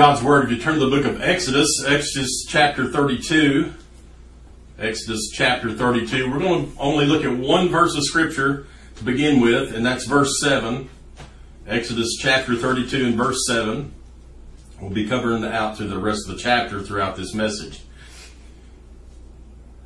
God's Word, if you turn to the book of Exodus, Exodus chapter 32, Exodus chapter 32, we're going to only look at one verse of Scripture to begin with, and that's verse 7. Exodus chapter 32 and verse 7. We'll be covering out through the rest of the chapter throughout this message.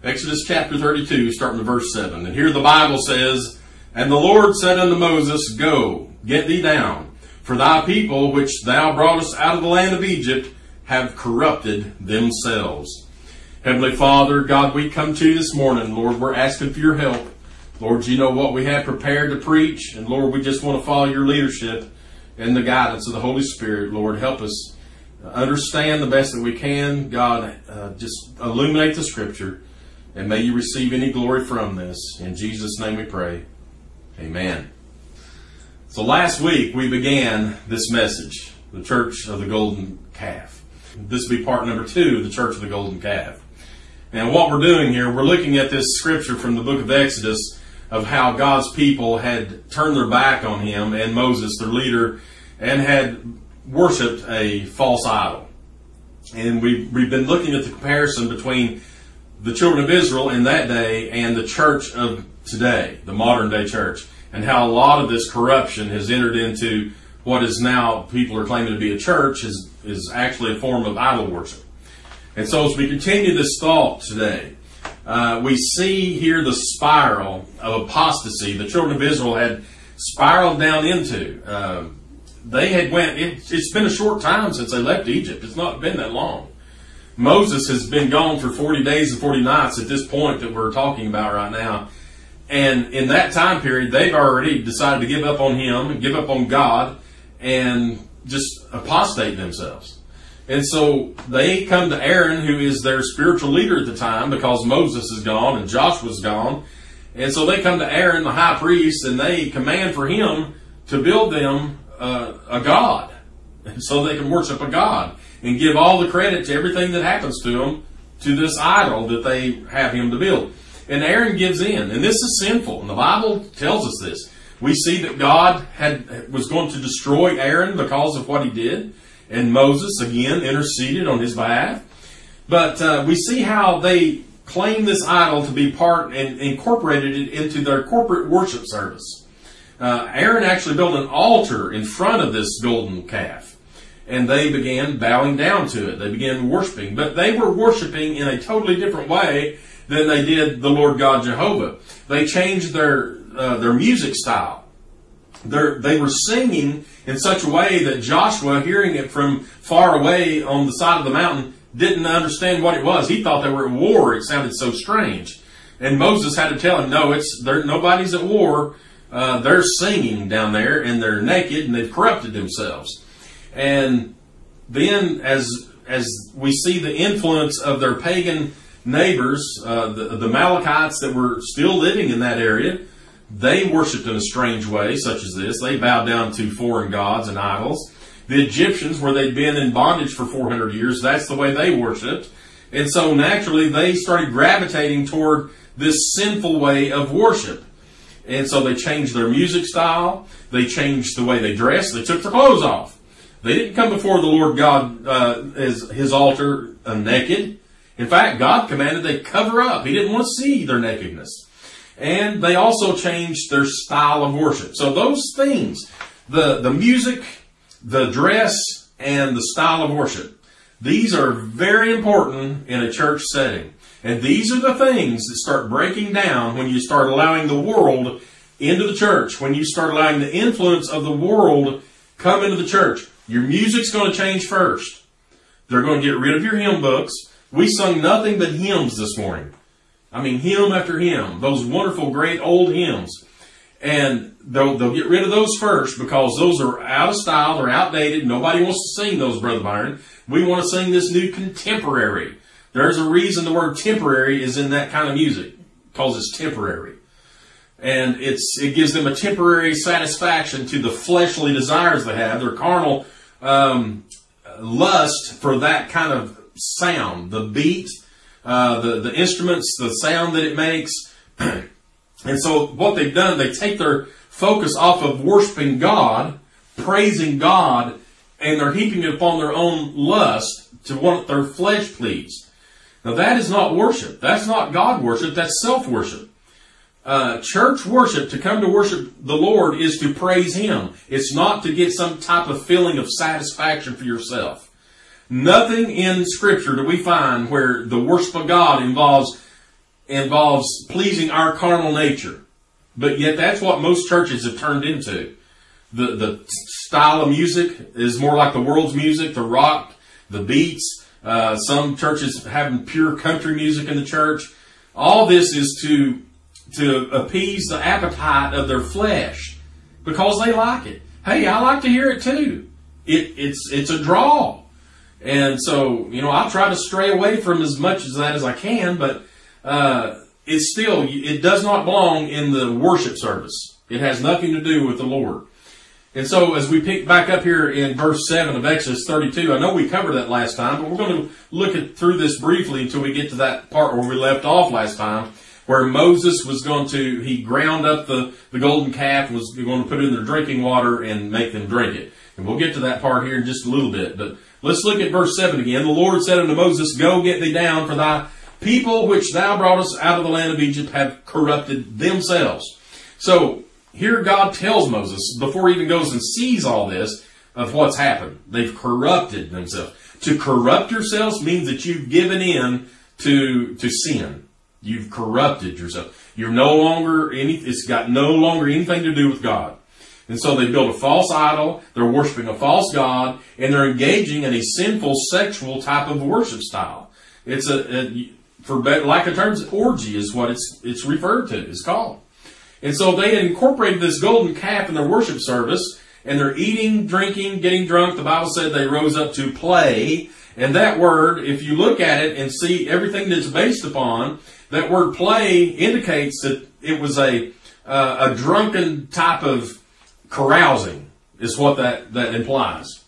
Exodus chapter 32, starting with verse 7. And here the Bible says, And the Lord said unto Moses, Go, get thee down for thy people, which thou broughtest out of the land of Egypt, have corrupted themselves. Heavenly Father, God, we come to you this morning. Lord, we're asking for your help. Lord, you know what we have prepared to preach. And Lord, we just want to follow your leadership and the guidance of the Holy Spirit. Lord, help us understand the best that we can. God, uh, just illuminate the scripture. And may you receive any glory from this. In Jesus' name we pray. Amen. So last week we began this message, the Church of the Golden Calf. This will be part number two, the Church of the Golden Calf. And what we're doing here, we're looking at this scripture from the book of Exodus of how God's people had turned their back on him and Moses, their leader, and had worshiped a false idol. And we've, we've been looking at the comparison between the children of Israel in that day and the church of today, the modern day church and how a lot of this corruption has entered into what is now people are claiming to be a church is, is actually a form of idol worship. And so as we continue this thought today, uh, we see here the spiral of apostasy the children of Israel had spiraled down into. Uh, they had went. It, it's been a short time since they left Egypt. It's not been that long. Moses has been gone for forty days and forty nights at this point that we're talking about right now, and in that time period, they've already decided to give up on Him and give up on God and just apostate themselves. And so they come to Aaron, who is their spiritual leader at the time, because Moses is gone and Joshua's gone. And so they come to Aaron, the high priest, and they command for him to build them uh, a god, so they can worship a god and give all the credit to everything that happens to them to this idol that they have him to build. And Aaron gives in. And this is sinful. And the Bible tells us this. We see that God had was going to destroy Aaron because of what he did. And Moses, again, interceded on his behalf. But uh, we see how they claim this idol to be part and incorporated it into their corporate worship service. Uh, Aaron actually built an altar in front of this golden calf. And they began bowing down to it. They began worshiping. But they were worshiping in a totally different way than they did the Lord God Jehovah. They changed their uh, their music style. They're, they were singing in such a way that Joshua, hearing it from far away on the side of the mountain, didn't understand what it was. He thought they were at war. It sounded so strange. And Moses had to tell him, no, it's nobody's at war. Uh, they're singing down there and they're naked and they've corrupted themselves. And then as as we see the influence of their pagan neighbors, uh, the, the Amalekites that were still living in that area, they worshipped in a strange way, such as this. They bowed down to foreign gods and idols. The Egyptians, where they'd been in bondage for 400 years, that's the way they worshipped. And so naturally, they started gravitating toward this sinful way of worship. And so they changed their music style. They changed the way they dressed. They took their clothes off. They didn't come before the Lord God uh, as his altar uh, naked. In fact, God commanded they cover up. He didn't want to see their nakedness. And they also changed their style of worship. So those things, the, the music, the dress, and the style of worship, these are very important in a church setting. And these are the things that start breaking down when you start allowing the world into the church, when you start allowing the influence of the world come into the church. Your music's going to change first. They're going to get rid of your hymn books. We sung nothing but hymns this morning. I mean, hymn after hymn, those wonderful, great old hymns. And they'll, they'll get rid of those first because those are out of style, they're outdated. Nobody wants to sing those, Brother Byron. We want to sing this new contemporary. There's a reason the word temporary is in that kind of music because it's temporary. And it's, it gives them a temporary satisfaction to the fleshly desires they have, their carnal um, lust for that kind of sound, the beat, uh, the the instruments, the sound that it makes. and so what they've done, they take their focus off of worshiping God, praising God, and they're heaping it upon their own lust to want their flesh pleased. Now that is not worship. That's not God worship. That's self worship. Uh, church worship, to come to worship the Lord, is to praise Him. It's not to get some type of feeling of satisfaction for yourself. Nothing in Scripture do we find where the worship of God involves involves pleasing our carnal nature. But yet that's what most churches have turned into. The the style of music is more like the world's music, the rock, the beats. Uh, some churches having pure country music in the church. All this is to to appease the appetite of their flesh because they like it. Hey, I like to hear it too. It, it's, it's a draw. And so, you know, I try to stray away from as much of that as I can, but, uh, it's still, it does not belong in the worship service. It has nothing to do with the Lord. And so as we pick back up here in verse 7 of Exodus 32, I know we covered that last time, but we're going to look at, through this briefly until we get to that part where we left off last time where Moses was going to, he ground up the, the golden calf was going to put it in their drinking water and make them drink it. And we'll get to that part here in just a little bit. But let's look at verse 7 again. The Lord said unto Moses, Go get thee down, for thy people which thou broughtest out of the land of Egypt have corrupted themselves. So here God tells Moses, before he even goes and sees all this, of what's happened. They've corrupted themselves. To corrupt yourselves means that you've given in to, to sin. You've corrupted yourself. You're no longer any, it's got no longer anything to do with God. And so they built a false idol, they're worshiping a false God, and they're engaging in a sinful sexual type of worship style. It's a, a for lack of terms, orgy is what it's, it's referred to, it's called. And so they incorporated this golden calf in their worship service, and they're eating, drinking, getting drunk. The Bible said they rose up to play. And that word, if you look at it and see everything that's based upon, that word play indicates that it was a uh, a drunken type of carousing is what that that implies.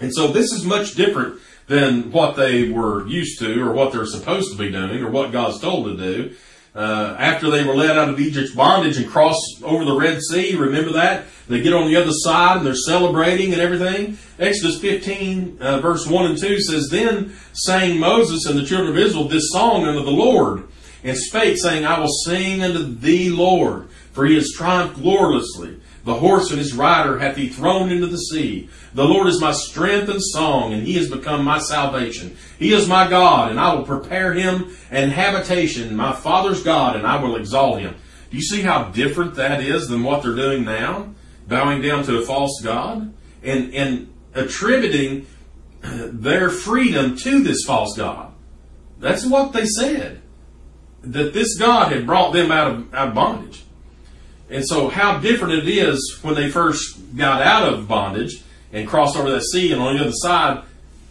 And so this is much different than what they were used to or what they're supposed to be doing or what God's told to do. Uh, after they were led out of Egypt's bondage and crossed over the Red Sea, remember that? They get on the other side and they're celebrating and everything. Exodus 15, uh, verse 1 and 2 says, Then sang Moses and the children of Israel this song unto the Lord and spake, saying, I will sing unto thee, Lord, for he has triumphed gloriously. The horse and his rider hath he thrown into the sea. The Lord is my strength and song, and he has become my salvation. He is my God, and I will prepare him an habitation, my father's God, and I will exalt him. Do you see how different that is than what they're doing now? Bowing down to a false God? And, and attributing their freedom to this false God. That's what they said that this God had brought them out of, out of bondage. And so how different it is when they first got out of bondage and crossed over that sea and on the other side,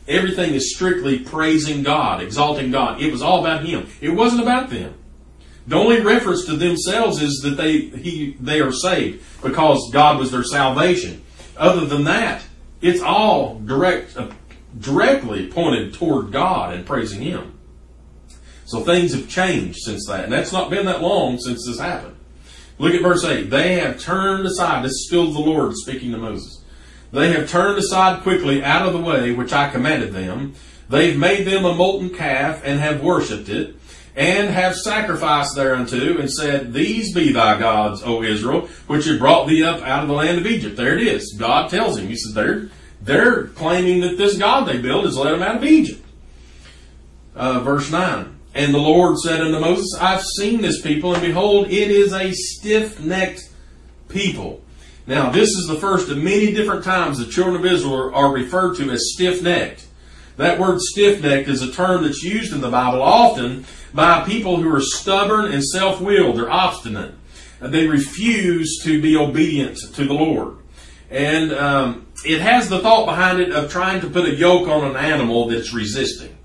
everything is strictly praising God, exalting God. It was all about Him. It wasn't about them. The only reference to themselves is that they he they are saved because God was their salvation. Other than that, it's all direct uh, directly pointed toward God and praising Him. So things have changed since that. And that's not been that long since this happened. Look at verse 8. They have turned aside. This is still the Lord speaking to Moses. They have turned aside quickly out of the way which I commanded them. They've made them a molten calf and have worshipped it and have sacrificed thereunto and said, These be thy gods, O Israel, which have brought thee up out of the land of Egypt. There it is. God tells him. He says, they're, they're claiming that this God they built has led them out of Egypt. Uh, verse 9. And the Lord said unto Moses, I've seen this people, and behold, it is a stiff-necked people. Now, this is the first of many different times the children of Israel are referred to as stiff-necked. That word stiff-necked is a term that's used in the Bible often by people who are stubborn and self-willed. They're obstinate. They refuse to be obedient to the Lord. And um, it has the thought behind it of trying to put a yoke on an animal that's resisting.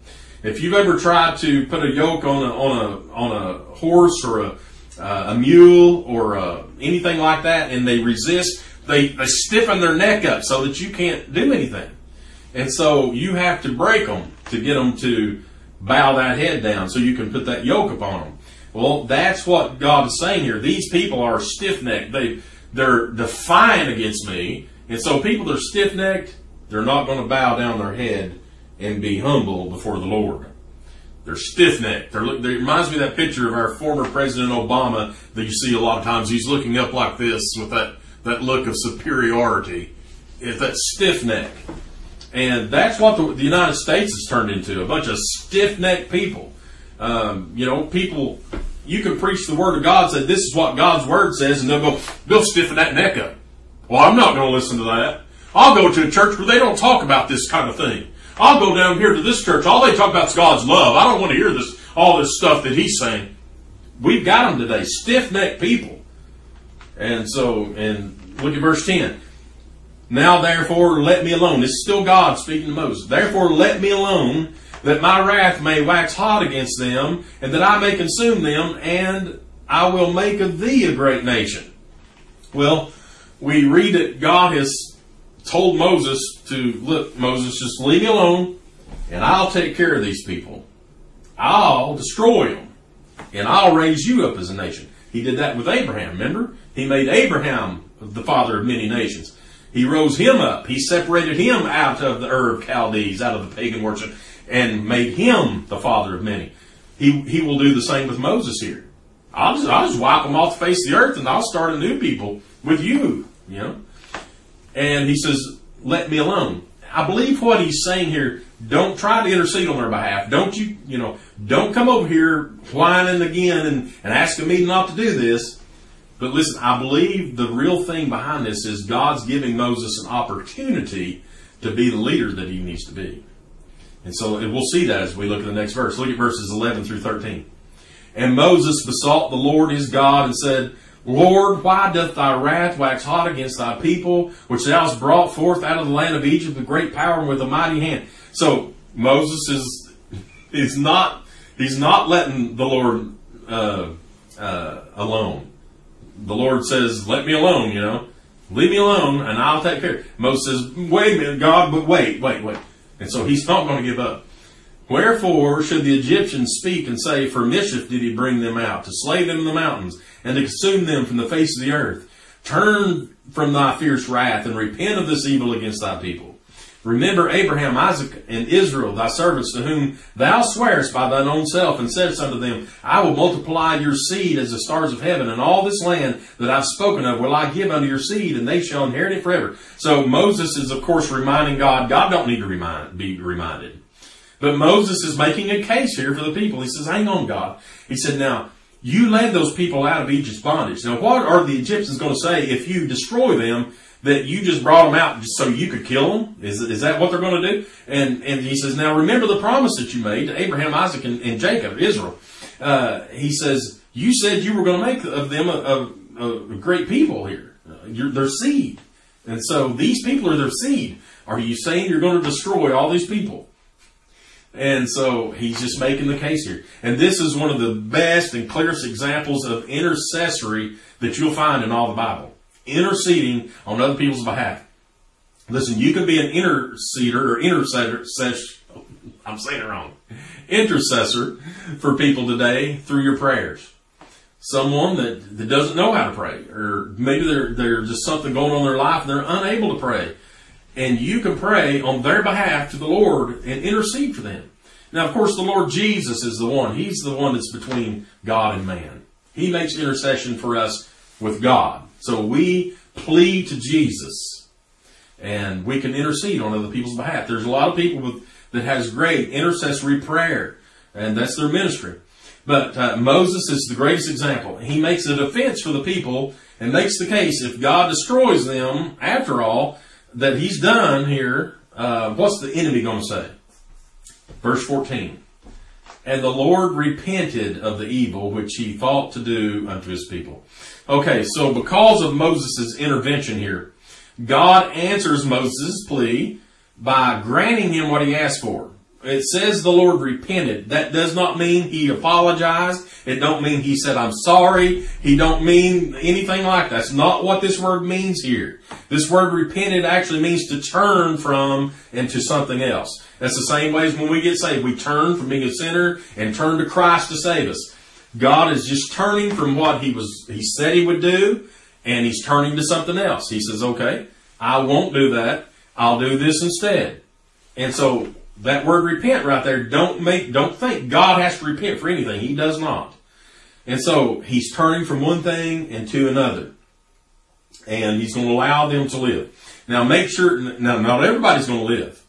If you've ever tried to put a yoke on a on a on a horse or a uh, a mule or uh, anything like that, and they resist, they they stiffen their neck up so that you can't do anything, and so you have to break them to get them to bow that head down so you can put that yoke upon them. Well, that's what God is saying here. These people are stiff necked. They they're defiant against me, and so people that are stiff necked They're not going to bow down their head and be humble before the Lord. They're stiff necked. They're. It reminds me of that picture of our former President Obama that you see a lot of times. He's looking up like this with that that look of superiority. It's that stiff neck, and that's what the, the United States has turned into—a bunch of stiff necked people. Um, you know, people. You can preach the word of God, say this is what God's word says, and they'll go, they'll stiffen that neck up. Well, I'm not going to listen to that. I'll go to a church where they don't talk about this kind of thing. I'll go down here to this church. All they talk about is God's love. I don't want to hear this, all this stuff that he's saying. We've got them today, stiff necked people. And so, and look at verse 10. Now therefore let me alone. Is still God speaking to Moses. Therefore let me alone that my wrath may wax hot against them and that I may consume them and I will make of thee a great nation. Well, we read that God has told Moses to look, Moses, just leave me alone and I'll take care of these people. I'll destroy them and I'll raise you up as a nation. He did that with Abraham, remember? He made Abraham the father of many nations. He rose him up. He separated him out of the Ur of Chaldees, out of the pagan worship, and made him the father of many. He, he will do the same with Moses here. I'll just, I'll just wipe them off the face of the earth and I'll start a new people with you, you know? And he says, let me alone. I believe what he's saying here, don't try to intercede on their behalf. Don't you, you know, don't come over here whining again and, and asking me not to do this. But listen, I believe the real thing behind this is God's giving Moses an opportunity to be the leader that he needs to be. And so we'll see that as we look at the next verse. Look at verses 11 through 13. And Moses besought the Lord his God and said, Lord, why doth thy wrath wax hot against thy people, which thou hast brought forth out of the land of Egypt with great power and with a mighty hand? So Moses is he's not he's not letting the Lord uh, uh, alone. The Lord says, "Let me alone," you know, leave me alone, and I'll take care. Moses says, "Wait a minute, God, but wait, wait, wait," and so he's not going to give up. Wherefore should the Egyptians speak and say, For mischief did he bring them out, to slay them in the mountains, and to consume them from the face of the earth? Turn from thy fierce wrath, and repent of this evil against thy people. Remember Abraham, Isaac, and Israel, thy servants, to whom thou swearest by thine own self, and saidst unto them, I will multiply your seed as the stars of heaven, and all this land that I've spoken of will I give unto your seed, and they shall inherit it forever. So Moses is, of course, reminding God, God don't need to remind, be reminded. But Moses is making a case here for the people. He says, hang on, God. He said, now, you led those people out of Egypt's bondage. Now, what are the Egyptians going to say if you destroy them that you just brought them out just so you could kill them? Is, is that what they're going to do? And, and he says, now remember the promise that you made to Abraham, Isaac, and, and Jacob, Israel. Uh, he says, you said you were going to make of them a, a, a great people here. Uh, their seed. And so these people are their seed. Are you saying you're going to destroy all these people? And so he's just making the case here. And this is one of the best and clearest examples of intercessory that you'll find in all the Bible. Interceding on other people's behalf. Listen, you can be an interceder or intercessor, I'm saying it wrong, intercessor for people today through your prayers. Someone that, that doesn't know how to pray, or maybe they're, there's just something going on in their life and they're unable to pray and you can pray on their behalf to the Lord and intercede for them. Now, of course, the Lord Jesus is the one. He's the one that's between God and man. He makes intercession for us with God. So we plead to Jesus and we can intercede on other people's behalf. There's a lot of people with, that has great intercessory prayer and that's their ministry. But uh, Moses is the greatest example. He makes a defense for the people and makes the case if God destroys them, after all, that he's done here, uh, what's the enemy going to say? Verse 14. And the Lord repented of the evil which he thought to do unto his people. Okay, so because of Moses' intervention here, God answers Moses' plea by granting him what he asked for. It says the Lord repented. That does not mean he apologized. It don't mean he said, I'm sorry. He don't mean anything like that. That's not what this word means here. This word repented actually means to turn from and to something else. That's the same way as when we get saved. We turn from being a sinner and turn to Christ to save us. God is just turning from what he was, he said he would do and he's turning to something else. He says, okay, I won't do that. I'll do this instead. And so that word repent right there, don't make, don't think God has to repent for anything. He does not. And so he's turning from one thing and to another. And he's going to allow them to live. Now make sure, now not everybody's going to live.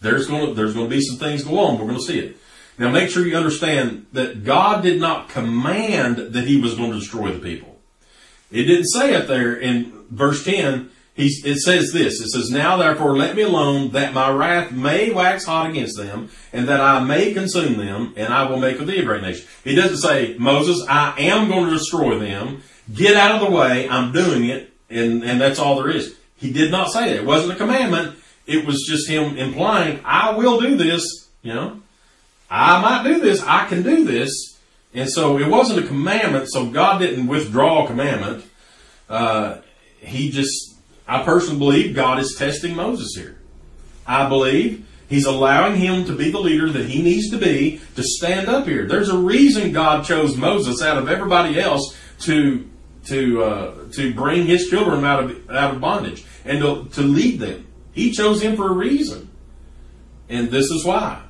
There's going to, there's going to be some things go on. We're going to see it. Now make sure you understand that God did not command that he was going to destroy the people. It didn't say it there in verse 10. He, it says this. It says, Now therefore let me alone that my wrath may wax hot against them and that I may consume them and I will make of thee a great nation. He doesn't say, Moses, I am going to destroy them. Get out of the way. I'm doing it. And, and that's all there is. He did not say that. It wasn't a commandment. It was just him implying, I will do this, you know. I might do this. I can do this. And so it wasn't a commandment. So God didn't withdraw a commandment. Uh, he just, I personally believe God is testing Moses here. I believe he's allowing him to be the leader that he needs to be to stand up here. There's a reason God chose Moses out of everybody else to to uh, to bring his children out of out of bondage and to, to lead them. He chose him for a reason, and this is why.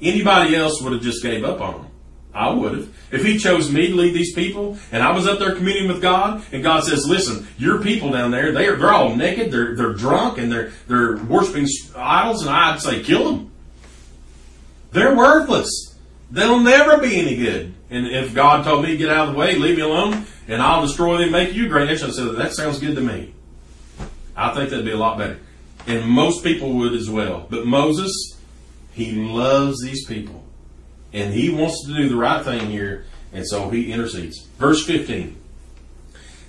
Anybody else would have just gave up on him. I would have. If he chose me to lead these people and I was up there communing with God and God says, listen, your people down there, they are, they're all naked, they're, they're drunk and they're, they're worshiping idols and I'd say, kill them. They're worthless. They'll never be any good. And if God told me to get out of the way, leave me alone, and I'll destroy them, make you great nation, I said, that sounds good to me. I think that'd be a lot better. And most people would as well. But Moses, he loves these people. And he wants to do the right thing here. And so he intercedes. Verse 15.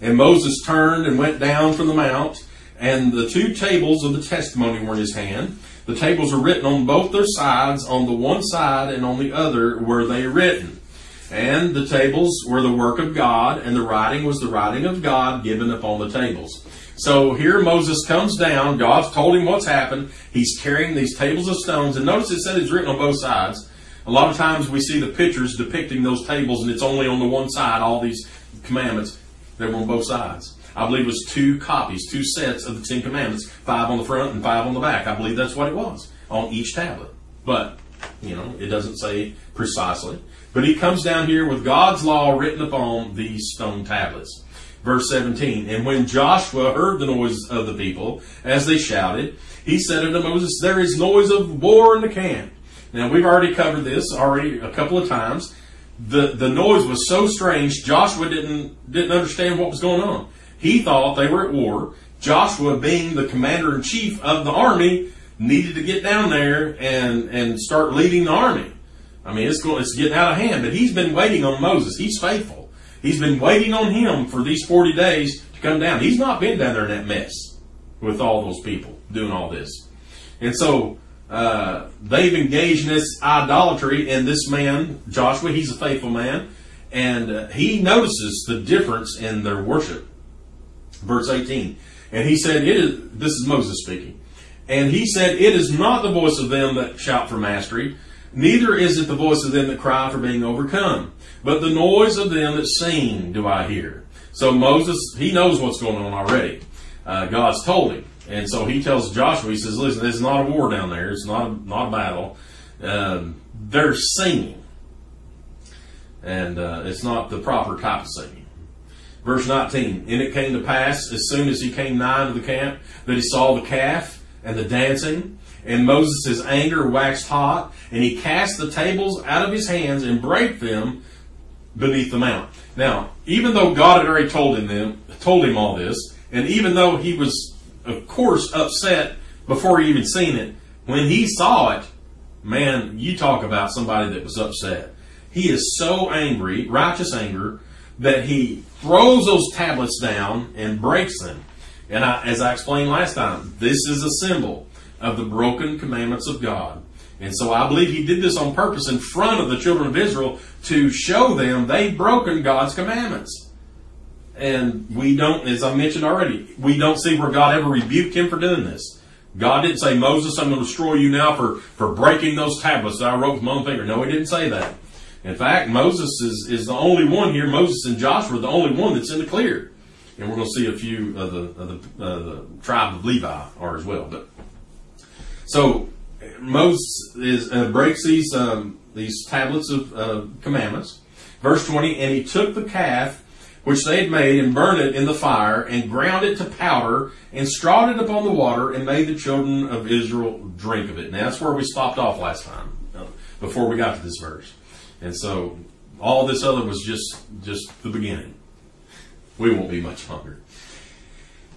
And Moses turned and went down from the mount, and the two tables of the testimony were in his hand. The tables were written on both their sides, on the one side and on the other were they written. And the tables were the work of God, and the writing was the writing of God given upon the tables. So here Moses comes down. God's told him what's happened. He's carrying these tables of stones. And notice it said it's written on both sides. A lot of times we see the pictures depicting those tables and it's only on the one side, all these commandments. They were on both sides. I believe it was two copies, two sets of the Ten Commandments, five on the front and five on the back. I believe that's what it was on each tablet. But, you know, it doesn't say precisely. But he comes down here with God's law written upon these stone tablets. Verse 17, And when Joshua heard the noise of the people as they shouted, he said unto Moses, There is noise of war in the camp. Now we've already covered this already a couple of times. The, the noise was so strange, Joshua didn't, didn't understand what was going on. He thought they were at war. Joshua, being the commander in chief of the army, needed to get down there and, and start leading the army. I mean, it's going, it's getting out of hand, but he's been waiting on Moses. He's faithful. He's been waiting on him for these 40 days to come down. He's not been down there in that mess with all those people doing all this. And so uh, they've engaged in this idolatry, and this man, Joshua, he's a faithful man, and uh, he notices the difference in their worship. Verse 18. And he said, "It is." This is Moses speaking. And he said, It is not the voice of them that shout for mastery, neither is it the voice of them that cry for being overcome. But the noise of them that sing do I hear. So Moses, he knows what's going on already. Uh, God's told him. And so he tells Joshua, he says, listen, it's not a war down there. It's not a, not a battle. Um, they're singing. And uh, it's not the proper type of singing. Verse 19, And it came to pass, as soon as he came nigh to the camp, that he saw the calf and the dancing, and Moses' anger waxed hot, and he cast the tables out of his hands and brake them beneath the mount. Now, even though God had already told him told him all this, and even though he was, of course, upset before he even seen it, when he saw it, man, you talk about somebody that was upset. He is so angry, righteous anger, that he throws those tablets down and breaks them. And I, as I explained last time, this is a symbol of the broken commandments of God. And so I believe he did this on purpose in front of the children of Israel to show them they've broken God's commandments. And we don't, as I mentioned already, we don't see where God ever rebuked him for doing this. God didn't say, Moses, I'm going to destroy you now for, for breaking those tablets that I wrote with my own finger. No, he didn't say that. In fact, Moses is, is the only one here. Moses and Joshua the only one that's in the clear. And we're going to see a few of the, of the, uh, the tribe of Levi are as well. But So Moses is, uh, breaks these um, these tablets of uh, commandments. Verse 20, and he took the calf which they had made and burned it in the fire and ground it to powder and strawed it upon the water and made the children of Israel drink of it. Now that's where we stopped off last time uh, before we got to this verse. And so all this other was just just the beginning. We won't be much longer.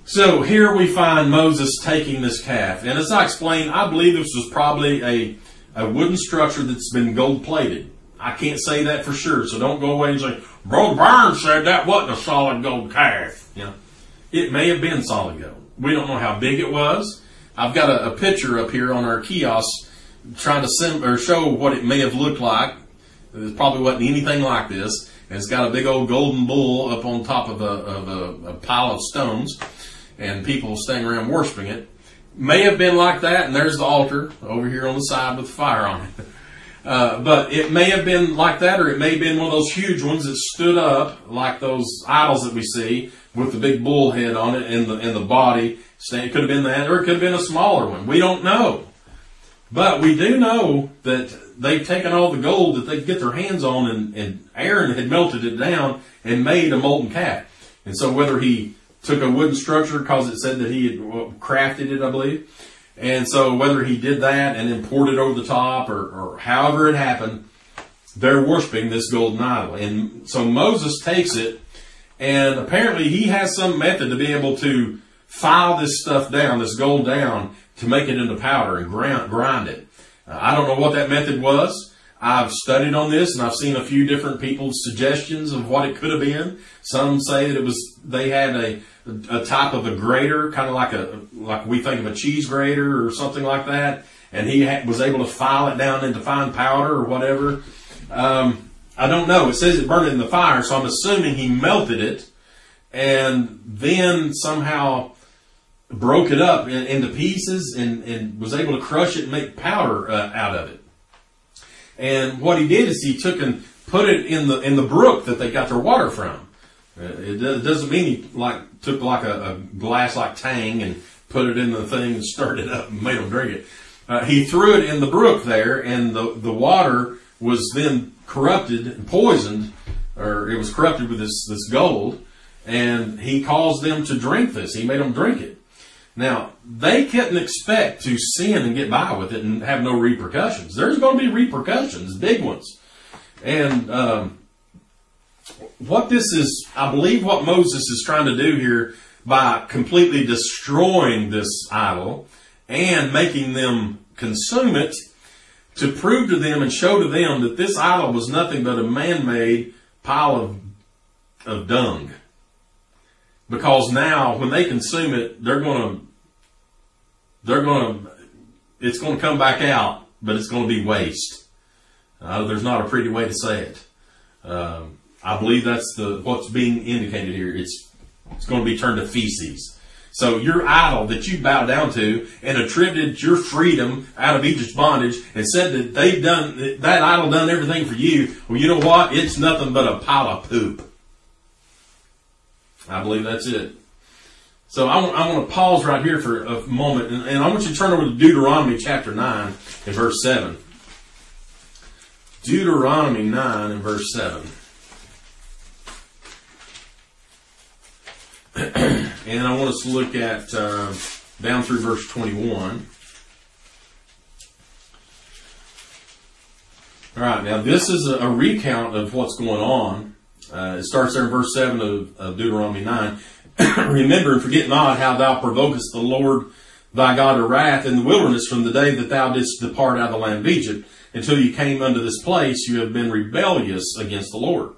So here we find Moses taking this calf. And as I explained, I believe this was probably a, a wooden structure that's been gold plated. I can't say that for sure, so don't go away and say, Brother Barnes said that wasn't a solid gold calf. You know, it may have been solid gold. We don't know how big it was. I've got a, a picture up here on our kiosk trying to sim- or show what it may have looked like. It probably wasn't anything like this. And it's got a big old golden bull up on top of a, of a, a pile of stones and people standing around worshiping it. May have been like that, and there's the altar over here on the side with the fire on it. Uh, but it may have been like that, or it may have been one of those huge ones that stood up, like those idols that we see with the big bull head on it and the and the body. It could have been that, or it could have been a smaller one. We don't know. But we do know that they've taken all the gold that they could get their hands on, and, and Aaron had melted it down and made a molten calf. And so whether he took a wooden structure because it said that he had crafted it, I believe. And so whether he did that and then poured it over the top or, or however it happened, they're worshiping this golden idol. And so Moses takes it and apparently he has some method to be able to file this stuff down, this gold down, to make it into powder and grind, grind it. Uh, I don't know what that method was. I've studied on this and I've seen a few different people's suggestions of what it could have been. Some say that it was they had a a type of a grater, kind of like a like we think of a cheese grater or something like that, and he ha- was able to file it down into fine powder or whatever. Um, I don't know. It says it burned it in the fire, so I'm assuming he melted it and then somehow broke it up in, into pieces and, and was able to crush it and make powder uh, out of it. And what he did is he took and put it in the in the brook that they got their water from. Uh, it doesn't mean he like took like a, a, glass like Tang and put it in the thing and stirred it up and made them drink it. Uh, he threw it in the brook there, and the the water was then corrupted and poisoned, or it was corrupted with this this gold. And he caused them to drink this. He made them drink it. Now, they couldn't expect to sin and get by with it and have no repercussions. There's going to be repercussions, big ones. And um, what this is, I believe what Moses is trying to do here by completely destroying this idol and making them consume it to prove to them and show to them that this idol was nothing but a man-made pile of, of dung. Because now, when they consume it, they're going to they're going to, it's going to come back out, but it's going to be waste. Uh, there's not a pretty way to say it. Um, I believe that's the what's being indicated here. It's it's going to be turned to feces. So your idol that you bow down to and attributed your freedom out of Egypt's bondage and said that they've done that idol done everything for you. Well, you know what? It's nothing but a pile of poop. I believe that's it. So I want, I want to pause right here for a moment, and, and I want you to turn over to Deuteronomy chapter 9 and verse 7. Deuteronomy 9 and verse 7. and I want us to look at uh, down through verse 21. All right, now this is a, a recount of what's going on. Uh, it starts there in verse 7 of, of Deuteronomy 9. Remember and forget not how thou provokest the Lord thy God to wrath in the wilderness from the day that thou didst depart out of the land of Egypt until you came unto this place. You have been rebellious against the Lord.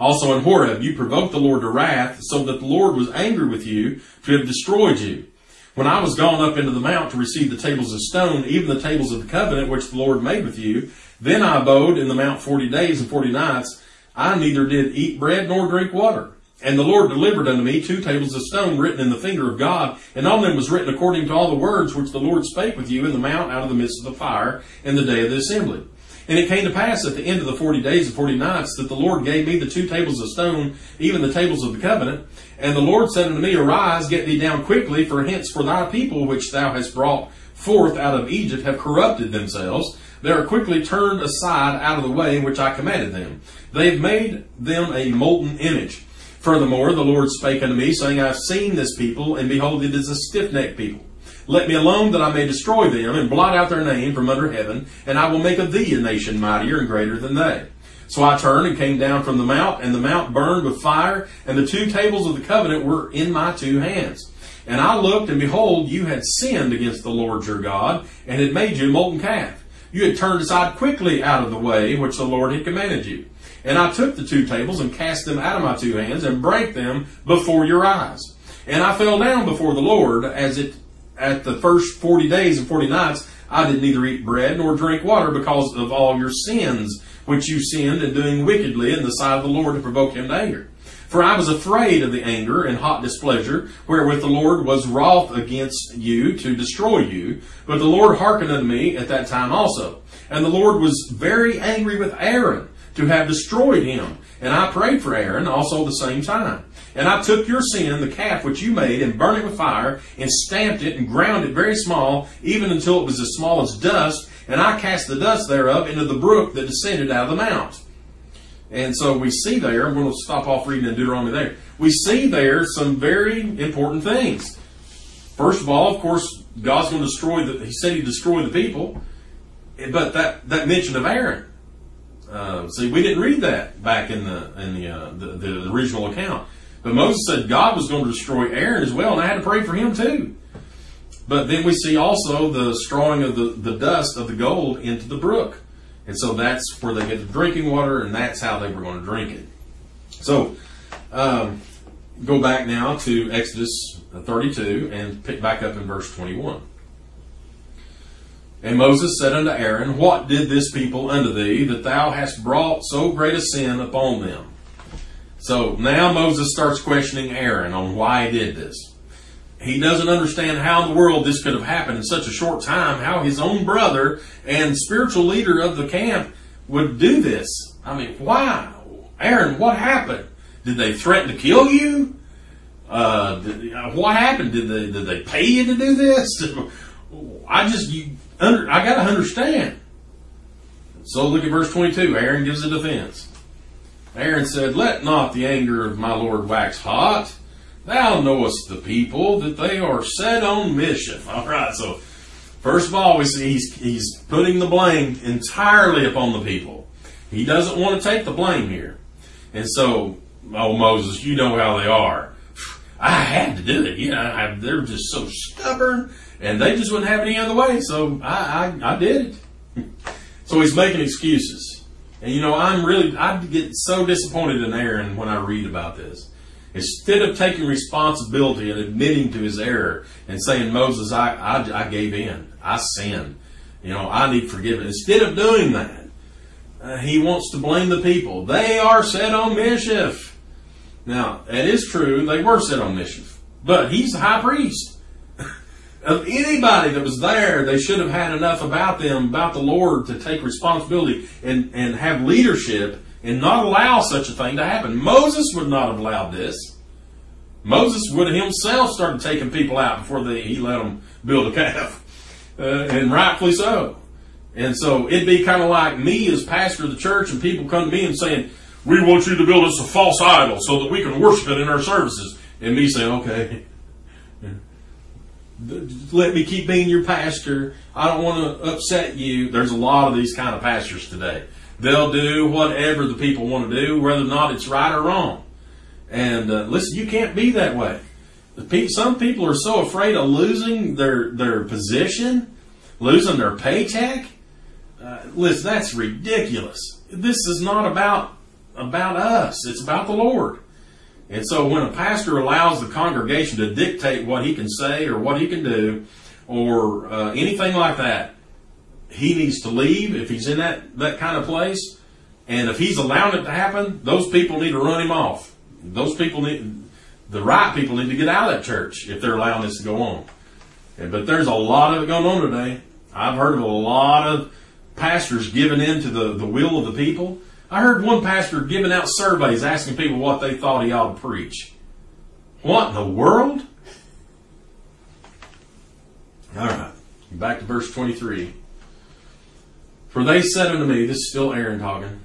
Also in Horeb, you provoked the Lord to wrath, so that the Lord was angry with you to have destroyed you. When I was gone up into the mount to receive the tables of stone, even the tables of the covenant which the Lord made with you, then I abode in the mount forty days and forty nights. I neither did eat bread nor drink water. And the Lord delivered unto me two tables of stone written in the finger of God, and on them was written according to all the words which the Lord spake with you in the mount out of the midst of the fire in the day of the assembly. And it came to pass at the end of the forty days and forty nights that the Lord gave me the two tables of stone, even the tables of the covenant. And the Lord said unto me, Arise, get thee down quickly, for hence for thy people which thou hast brought forth out of Egypt have corrupted themselves. They are quickly turned aside out of the way which I commanded them. They have made them a molten image. Furthermore, the Lord spake unto me, saying, I have seen this people, and behold, it is a stiff-necked people. Let me alone that I may destroy them, and blot out their name from under heaven, and I will make of thee a nation mightier and greater than they. So I turned and came down from the mount, and the mount burned with fire, and the two tables of the covenant were in my two hands. And I looked, and behold, you had sinned against the Lord your God, and had made you a molten calf. You had turned aside quickly out of the way which the Lord had commanded you. And I took the two tables and cast them out of my two hands and brake them before your eyes. And I fell down before the Lord as it at the first forty days and forty nights I did neither eat bread nor drink water because of all your sins which you sinned in doing wickedly in the sight of the Lord to provoke him to anger. For I was afraid of the anger and hot displeasure wherewith the Lord was wroth against you to destroy you. But the Lord hearkened unto me at that time also. And the Lord was very angry with Aaron to have destroyed him. And I prayed for Aaron also at the same time. And I took your sin, the calf which you made, and burned it with fire, and stamped it, and ground it very small, even until it was as small as dust, and I cast the dust thereof into the brook that descended out of the mount. And so we see there, I'm going to stop off reading in Deuteronomy there. We see there some very important things. First of all, of course, God's going to destroy the, he said he'd destroy the people, but that, that mention of Aaron, uh, see, we didn't read that back in the in the, uh, the, the original account. But Moses said God was going to destroy Aaron as well, and I had to pray for him too. But then we see also the strawing of the, the dust of the gold into the brook. And so that's where they get the drinking water, and that's how they were going to drink it. So, um, go back now to Exodus 32 and pick back up in verse 21. And Moses said unto Aaron, What did this people unto thee, that thou hast brought so great a sin upon them? So now Moses starts questioning Aaron on why he did this. He doesn't understand how in the world this could have happened in such a short time, how his own brother and spiritual leader of the camp would do this. I mean, why? Aaron, what happened? Did they threaten to kill you? Uh, did, uh, what happened? Did they did they pay you to do this? I just you under, I got to understand. So look at verse 22. Aaron gives a defense. Aaron said, Let not the anger of my Lord wax hot. Thou knowest the people that they are set on mission. All right, so first of all, we see he's, he's putting the blame entirely upon the people. He doesn't want to take the blame here. And so, oh, Moses, you know how they are. I had to do it. Yeah, I, they're just so stubborn, and they just wouldn't have it any other way. So I, I, I did it. so he's making excuses. And you know, I'm really, I get so disappointed in Aaron when I read about this. Instead of taking responsibility and admitting to his error and saying, Moses, I, I, I gave in. I sinned. You know, I need forgiveness. Instead of doing that, uh, he wants to blame the people. They are set on mischief. Now, it is true, they were set on mischief. But he's the high priest of anybody that was there, they should have had enough about them, about the Lord, to take responsibility and, and have leadership and not allow such a thing to happen. Moses would not have allowed this. Moses would have himself started taking people out before they, he let them build a calf. Uh, and rightfully so. And so it'd be kind of like me as pastor of the church and people come to me and saying, we want you to build us a false idol so that we can worship it in our services. And me saying, okay, let me keep being your pastor. I don't want to upset you. There's a lot of these kind of pastors today. They'll do whatever the people want to do, whether or not it's right or wrong. And uh, listen, you can't be that way. Some people are so afraid of losing their their position, losing their paycheck. Uh, listen, that's ridiculous. This is not about about us. It's about the Lord. And so when a pastor allows the congregation to dictate what he can say or what he can do or uh, anything like that, he needs to leave if he's in that, that kind of place. And if he's allowing it to happen, those people need to run him off. Those people need, the right people need to get out of that church if they're allowing this to go on. But there's a lot of it going on today. I've heard of a lot of pastors giving in to the, the will of the people I heard one pastor giving out surveys asking people what they thought he ought to preach. What in the world? All right. Back to verse 23. For they said unto me, this is still Aaron talking,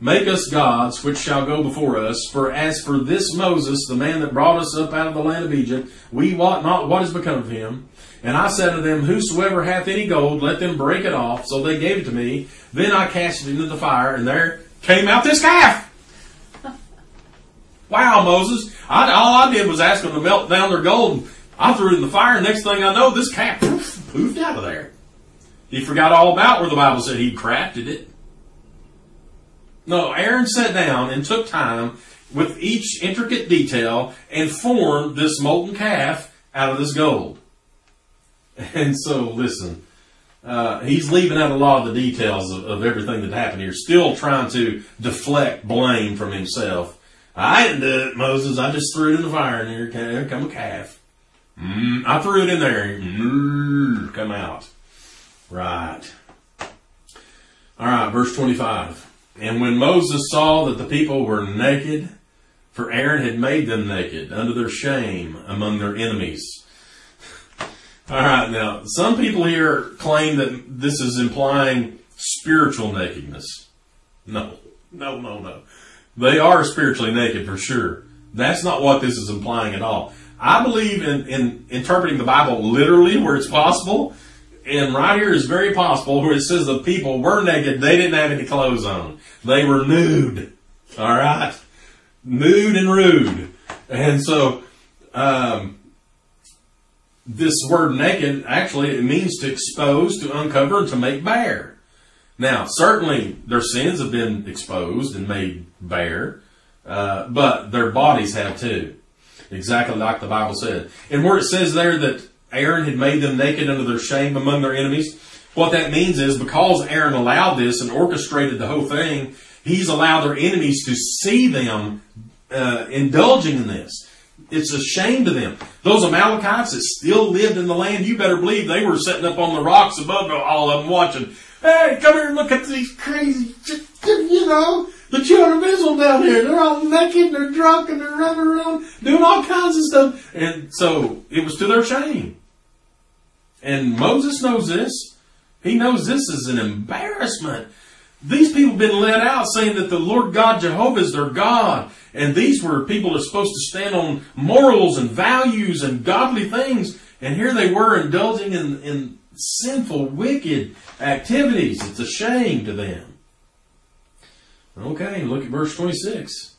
Make us gods which shall go before us. For as for this Moses, the man that brought us up out of the land of Egypt, we wot not what has become of him. And I said to them, Whosoever hath any gold, let them break it off. So they gave it to me. Then I cast it into the fire, and there came out this calf. wow, Moses. I, all I did was ask them to melt down their gold. I threw it in the fire, and next thing I know, this calf poof, poofed out of there. He forgot all about where the Bible said he crafted it. No, Aaron sat down and took time with each intricate detail and formed this molten calf out of this gold. And so, listen, uh, he's leaving out a lot of the details of, of, everything that happened here, still trying to deflect blame from himself. I didn't do it, Moses. I just threw it in the fire, and here, here come a calf. Mm, I threw it in there. Mm, come out. Right. All right, verse 25. And when Moses saw that the people were naked, for Aaron had made them naked under their shame among their enemies. All right, now, some people here claim that this is implying spiritual nakedness. No, no, no, no. They are spiritually naked for sure. That's not what this is implying at all. I believe in, in interpreting the Bible literally where it's possible. And right here is very possible where it says the people were naked. They didn't have any clothes on. They were nude. All right. Nude and rude. And so, um, this word naked actually it means to expose, to uncover, and to make bare. Now, certainly their sins have been exposed and made bare, uh, but their bodies have too. Exactly like the Bible said. And where it says there that Aaron had made them naked under their shame among their enemies, what that means is because Aaron allowed this and orchestrated the whole thing, he's allowed their enemies to see them uh, indulging in this. It's a shame to them. Those Amalekites that still lived in the land, you better believe they were sitting up on the rocks above all of them watching. Hey, come here and look at these crazy, you know, the children of Israel down here. They're all naked and they're drunk and they're running around doing all kinds of stuff. And so it was to their shame. And Moses knows this. He knows this is an embarrassment. These people have been led out saying that the Lord God Jehovah is their God. And these were people that are supposed to stand on morals and values and godly things. And here they were indulging in, in sinful, wicked activities. It's a shame to them. Okay, look at verse 26.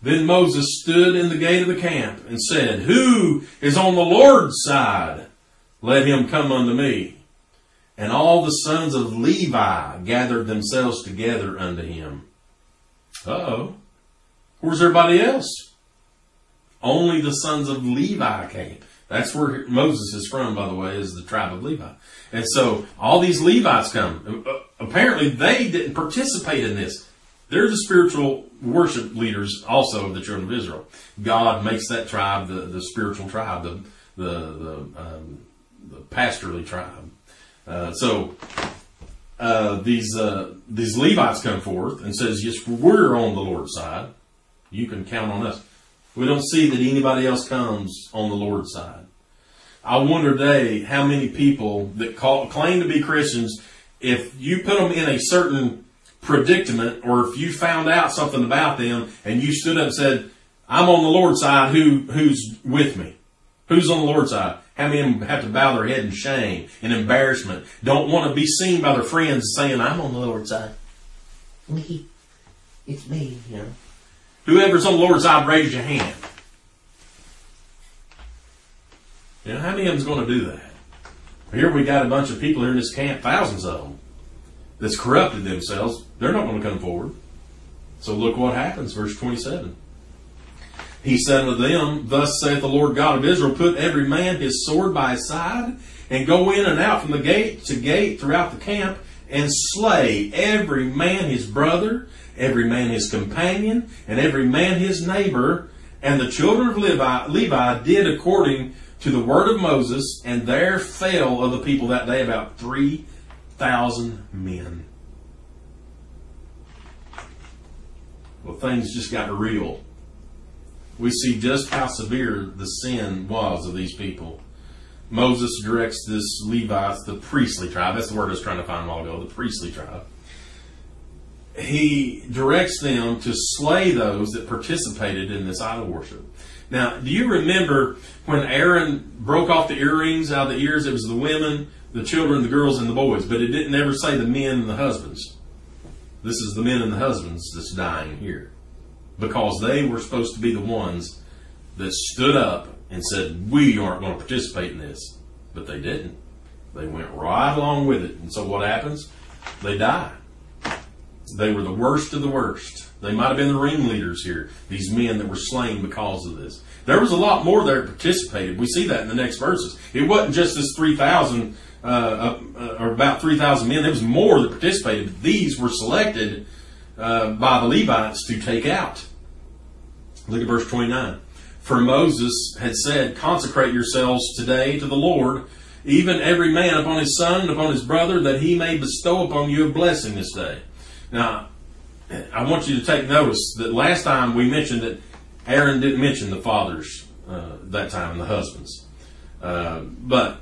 Then Moses stood in the gate of the camp and said, Who is on the Lord's side? Let him come unto me. And all the sons of Levi gathered themselves together unto him. oh. Where's everybody else? Only the sons of Levi came. That's where Moses is from, by the way, is the tribe of Levi. And so all these Levites come. Uh, apparently they didn't participate in this. They're the spiritual worship leaders also of the children of Israel. God makes that tribe the, the spiritual tribe, the, the, the, um, the pastorly tribe. Uh, so uh, these uh, these Levites come forth and says, "Yes, we're on the Lord's side. You can count on us." We don't see that anybody else comes on the Lord's side. I wonder today how many people that call, claim to be Christians, if you put them in a certain predicament, or if you found out something about them and you stood up and said, "I'm on the Lord's side," who who's with me? Who's on the Lord's side? How many of them have to bow their head in shame and embarrassment? Don't want to be seen by their friends saying, I'm on the Lord's side. Me. It's me, you know. Whoever's on the Lord's side, raise your hand. You know, how many of them's going to do that? Here we got a bunch of people here in this camp, thousands of them, that's corrupted themselves. They're not going to come forward. So look what happens, verse 27. He said unto them, Thus saith the Lord God of Israel, Put every man his sword by his side, and go in and out from the gate to gate throughout the camp, and slay every man his brother, every man his companion, and every man his neighbor. And the children of Levi, Levi did according to the word of Moses, and there fell of the people that day about 3,000 men. Well, things just got real we see just how severe the sin was of these people. Moses directs this Levites, the priestly tribe, that's the word I was trying to find a while ago, the priestly tribe. He directs them to slay those that participated in this idol worship. Now, do you remember when Aaron broke off the earrings out of the ears? It was the women, the children, the girls, and the boys, but it didn't ever say the men and the husbands. This is the men and the husbands that's dying here. Because they were supposed to be the ones that stood up and said, We aren't going to participate in this. But they didn't. They went right along with it. And so what happens? They die. They were the worst of the worst. They might have been the ringleaders here, these men that were slain because of this. There was a lot more that participated. We see that in the next verses. It wasn't just this 3,000, uh, uh, or about 3,000 men. There was more that participated. These were selected uh, by the Levites to take out. Look at verse 29. For Moses had said, Consecrate yourselves today to the Lord, even every man upon his son and upon his brother, that he may bestow upon you a blessing this day. Now, I want you to take notice that last time we mentioned that Aaron didn't mention the fathers uh, that time and the husbands. Uh, but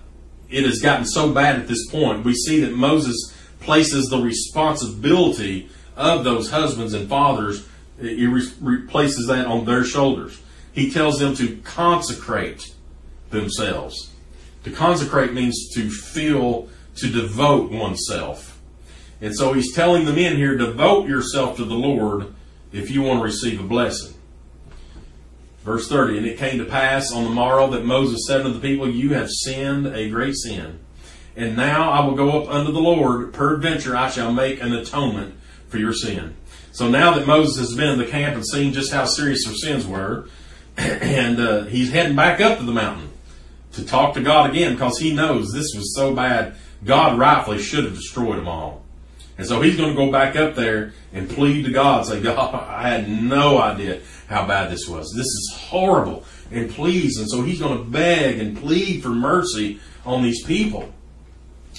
it has gotten so bad at this point, we see that Moses places the responsibility of those husbands and fathers, he re- replaces that on their shoulders. He tells them to consecrate themselves. To consecrate means to feel, to devote oneself. And so he's telling the men here, devote yourself to the Lord if you want to receive a blessing. Verse 30, and it came to pass on the morrow that Moses said unto the people, You have sinned a great sin. And now I will go up unto the Lord, peradventure I shall make an atonement for your sin. So now that Moses has been in the camp and seen just how serious their sins were, and uh, he's heading back up to the mountain to talk to God again because he knows this was so bad, God rightfully should have destroyed them all. And so he's going to go back up there and plead to God, say, God, I had no idea how bad this was. This is horrible. And please. And so he's going to beg and plead for mercy on these people.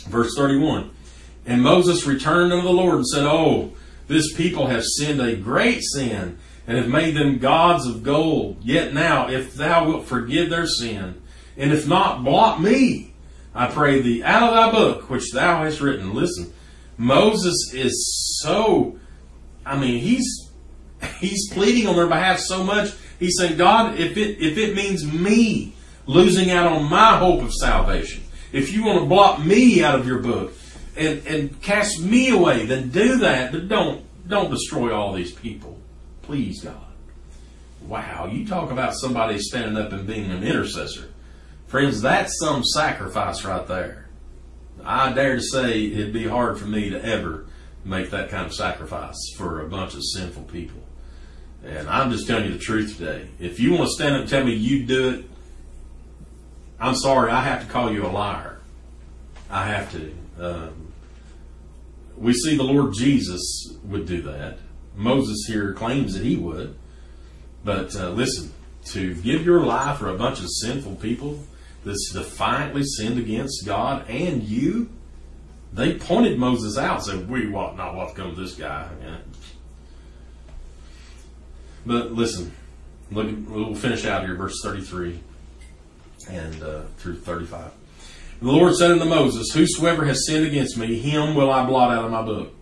Verse 31. And Moses returned unto the Lord and said, Oh, this people have sinned a great sin and have made them gods of gold. Yet now, if thou wilt forgive their sin, and if not, blot me, I pray thee, out of thy book which thou hast written. Listen, Moses is so, I mean, he's, he's pleading on their behalf so much. He's saying, God, if it, if it means me losing out on my hope of salvation, if you want to blot me out of your book and, and cast me away, then do that, but don't, don't destroy all these people. Please, God. Wow, you talk about somebody standing up and being an intercessor. Friends, that's some sacrifice right there. I dare to say it'd be hard for me to ever make that kind of sacrifice for a bunch of sinful people. And I'm just telling you the truth today. If you want to stand up and tell me you do it, I'm sorry, I have to call you a liar. I have to. Um, we see the Lord Jesus would do that. Moses here claims that he would. But uh, listen, to give your life for a bunch of sinful people, that's defiantly sinned against God and you, they pointed Moses out, said, "We ought not what come to this guy." Yeah. But listen, look, we'll finish out here, verse thirty-three and uh, through thirty-five. The Lord said unto Moses, Whosoever has sinned against me, him will I blot out of my book.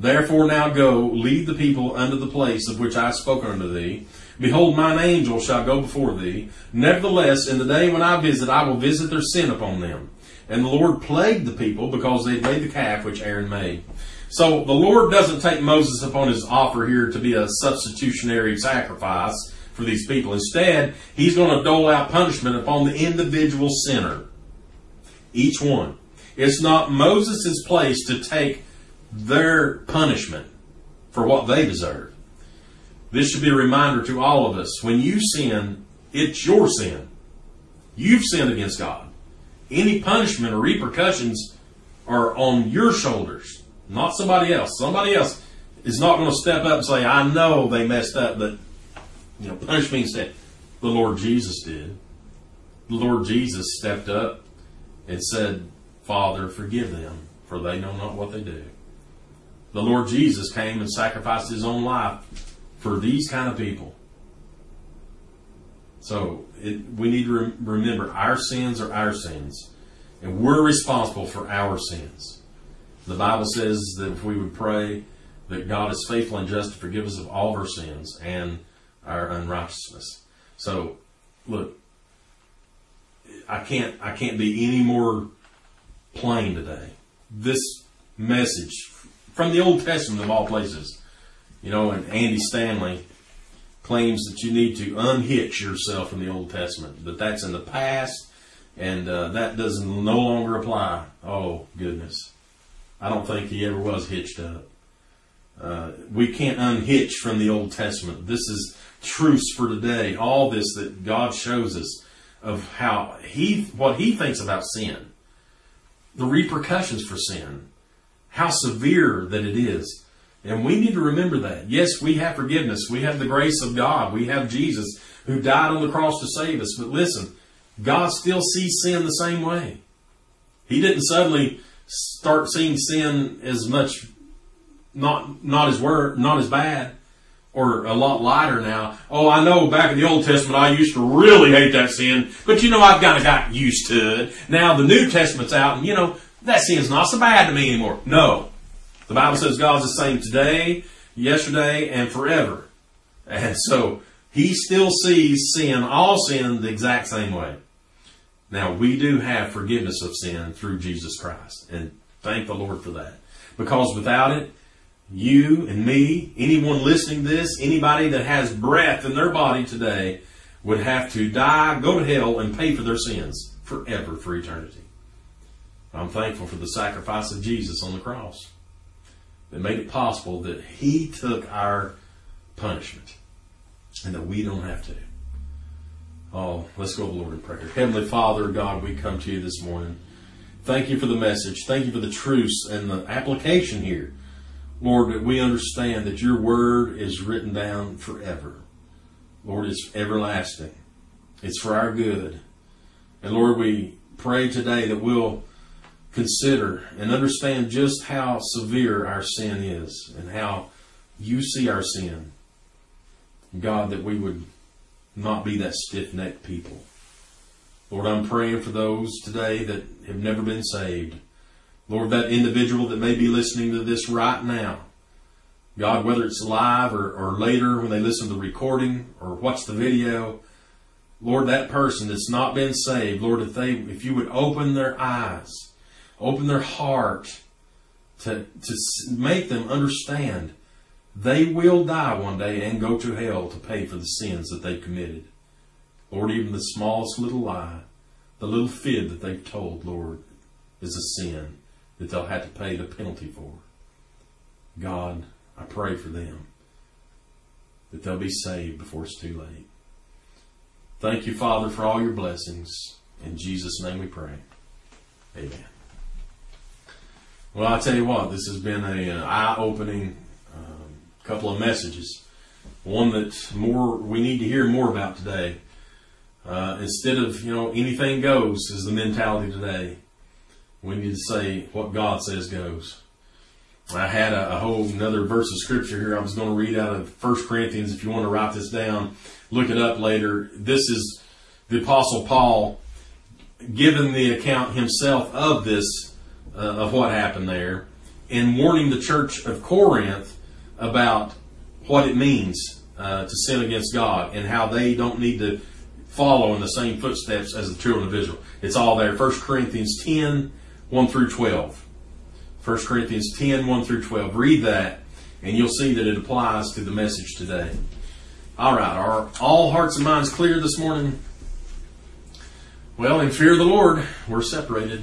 Therefore now go, lead the people unto the place of which I have spoken unto thee, Behold, mine angel shall go before thee. Nevertheless, in the day when I visit, I will visit their sin upon them. And the Lord plagued the people because they had made the calf which Aaron made. So the Lord doesn't take Moses upon his offer here to be a substitutionary sacrifice for these people. Instead, he's going to dole out punishment upon the individual sinner. Each one. It's not Moses' place to take their punishment for what they deserve. This should be a reminder to all of us. When you sin, it's your sin. You've sinned against God. Any punishment or repercussions are on your shoulders, not somebody else. Somebody else is not going to step up and say, I know they messed up, but you know, punish me instead. The Lord Jesus did. The Lord Jesus stepped up and said, Father, forgive them, for they know not what they do. The Lord Jesus came and sacrificed his own life for these kind of people. So it, we need to rem- remember our sins are our sins, and we're responsible for our sins. The Bible says that if we would pray that God is faithful and just to forgive us of all of our sins and our unrighteousness. So, look, I can't I can't be any more plain today. This message from the Old Testament of all places, you know, and Andy Stanley claims that you need to unhitch yourself from the Old Testament, that that's in the past and uh, that does no longer apply. Oh goodness, I don't think he ever was hitched up. Uh, we can't unhitch from the Old Testament. This is truths for today. All this that God shows us of how he what he thinks about sin, the repercussions for sin, how severe that it is. And we need to remember that. Yes, we have forgiveness. We have the grace of God. We have Jesus who died on the cross to save us. But listen, God still sees sin the same way. He didn't suddenly start seeing sin as much not not as word not as bad or a lot lighter now. Oh, I know back in the Old Testament I used to really hate that sin, but you know I've kind of got used to it. Now the New Testament's out, and you know that sin's not so bad to me anymore. No, the Bible says God's the same today, yesterday, and forever, and so He still sees sin, all sin, the exact same way. Now we do have forgiveness of sin through Jesus Christ, and thank the Lord for that. Because without it, you and me, anyone listening this, anybody that has breath in their body today would have to die, go to hell, and pay for their sins forever, for eternity. I'm thankful for the sacrifice of Jesus on the cross that made it possible that He took our punishment and that we don't have to. Oh, let's go to the Lord in prayer. Heavenly Father, God, we come to you this morning. Thank you for the message. Thank you for the truths and the application here. Lord, that we understand that your word is written down forever. Lord, it's everlasting. It's for our good. And Lord, we pray today that we'll consider and understand just how severe our sin is and how you see our sin. God, that we would not be that stiff necked people. Lord, I'm praying for those today that have never been saved. Lord, that individual that may be listening to this right now, God, whether it's live or, or later when they listen to the recording or watch the video, Lord, that person that's not been saved, Lord, if they, if you would open their eyes, open their heart to, to make them understand they will die one day and go to hell to pay for the sins that they've committed. Lord, even the smallest little lie, the little fib that they've told, Lord, is a sin that they'll have to pay the penalty for. God, I pray for them that they'll be saved before it's too late. Thank you, Father, for all your blessings. In Jesus' name we pray. Amen. Well, I tell you what, this has been a uh, eye-opening um, couple of messages. One that more we need to hear more about today. Uh, instead of you know anything goes is the mentality today. We need to say what God says goes. I had a, a whole another verse of scripture here. I was going to read out of 1 Corinthians. If you want to write this down, look it up later. This is the Apostle Paul giving the account himself of this, uh, of what happened there, and warning the church of Corinth about what it means uh, to sin against God and how they don't need to follow in the same footsteps as the children of Israel. It's all there. 1 Corinthians 10, 1 through 12. 1 Corinthians 10, 1 through 12. Read that, and you'll see that it applies to the message today. All right, are all hearts and minds clear this morning? Well, in fear of the Lord, we're separated.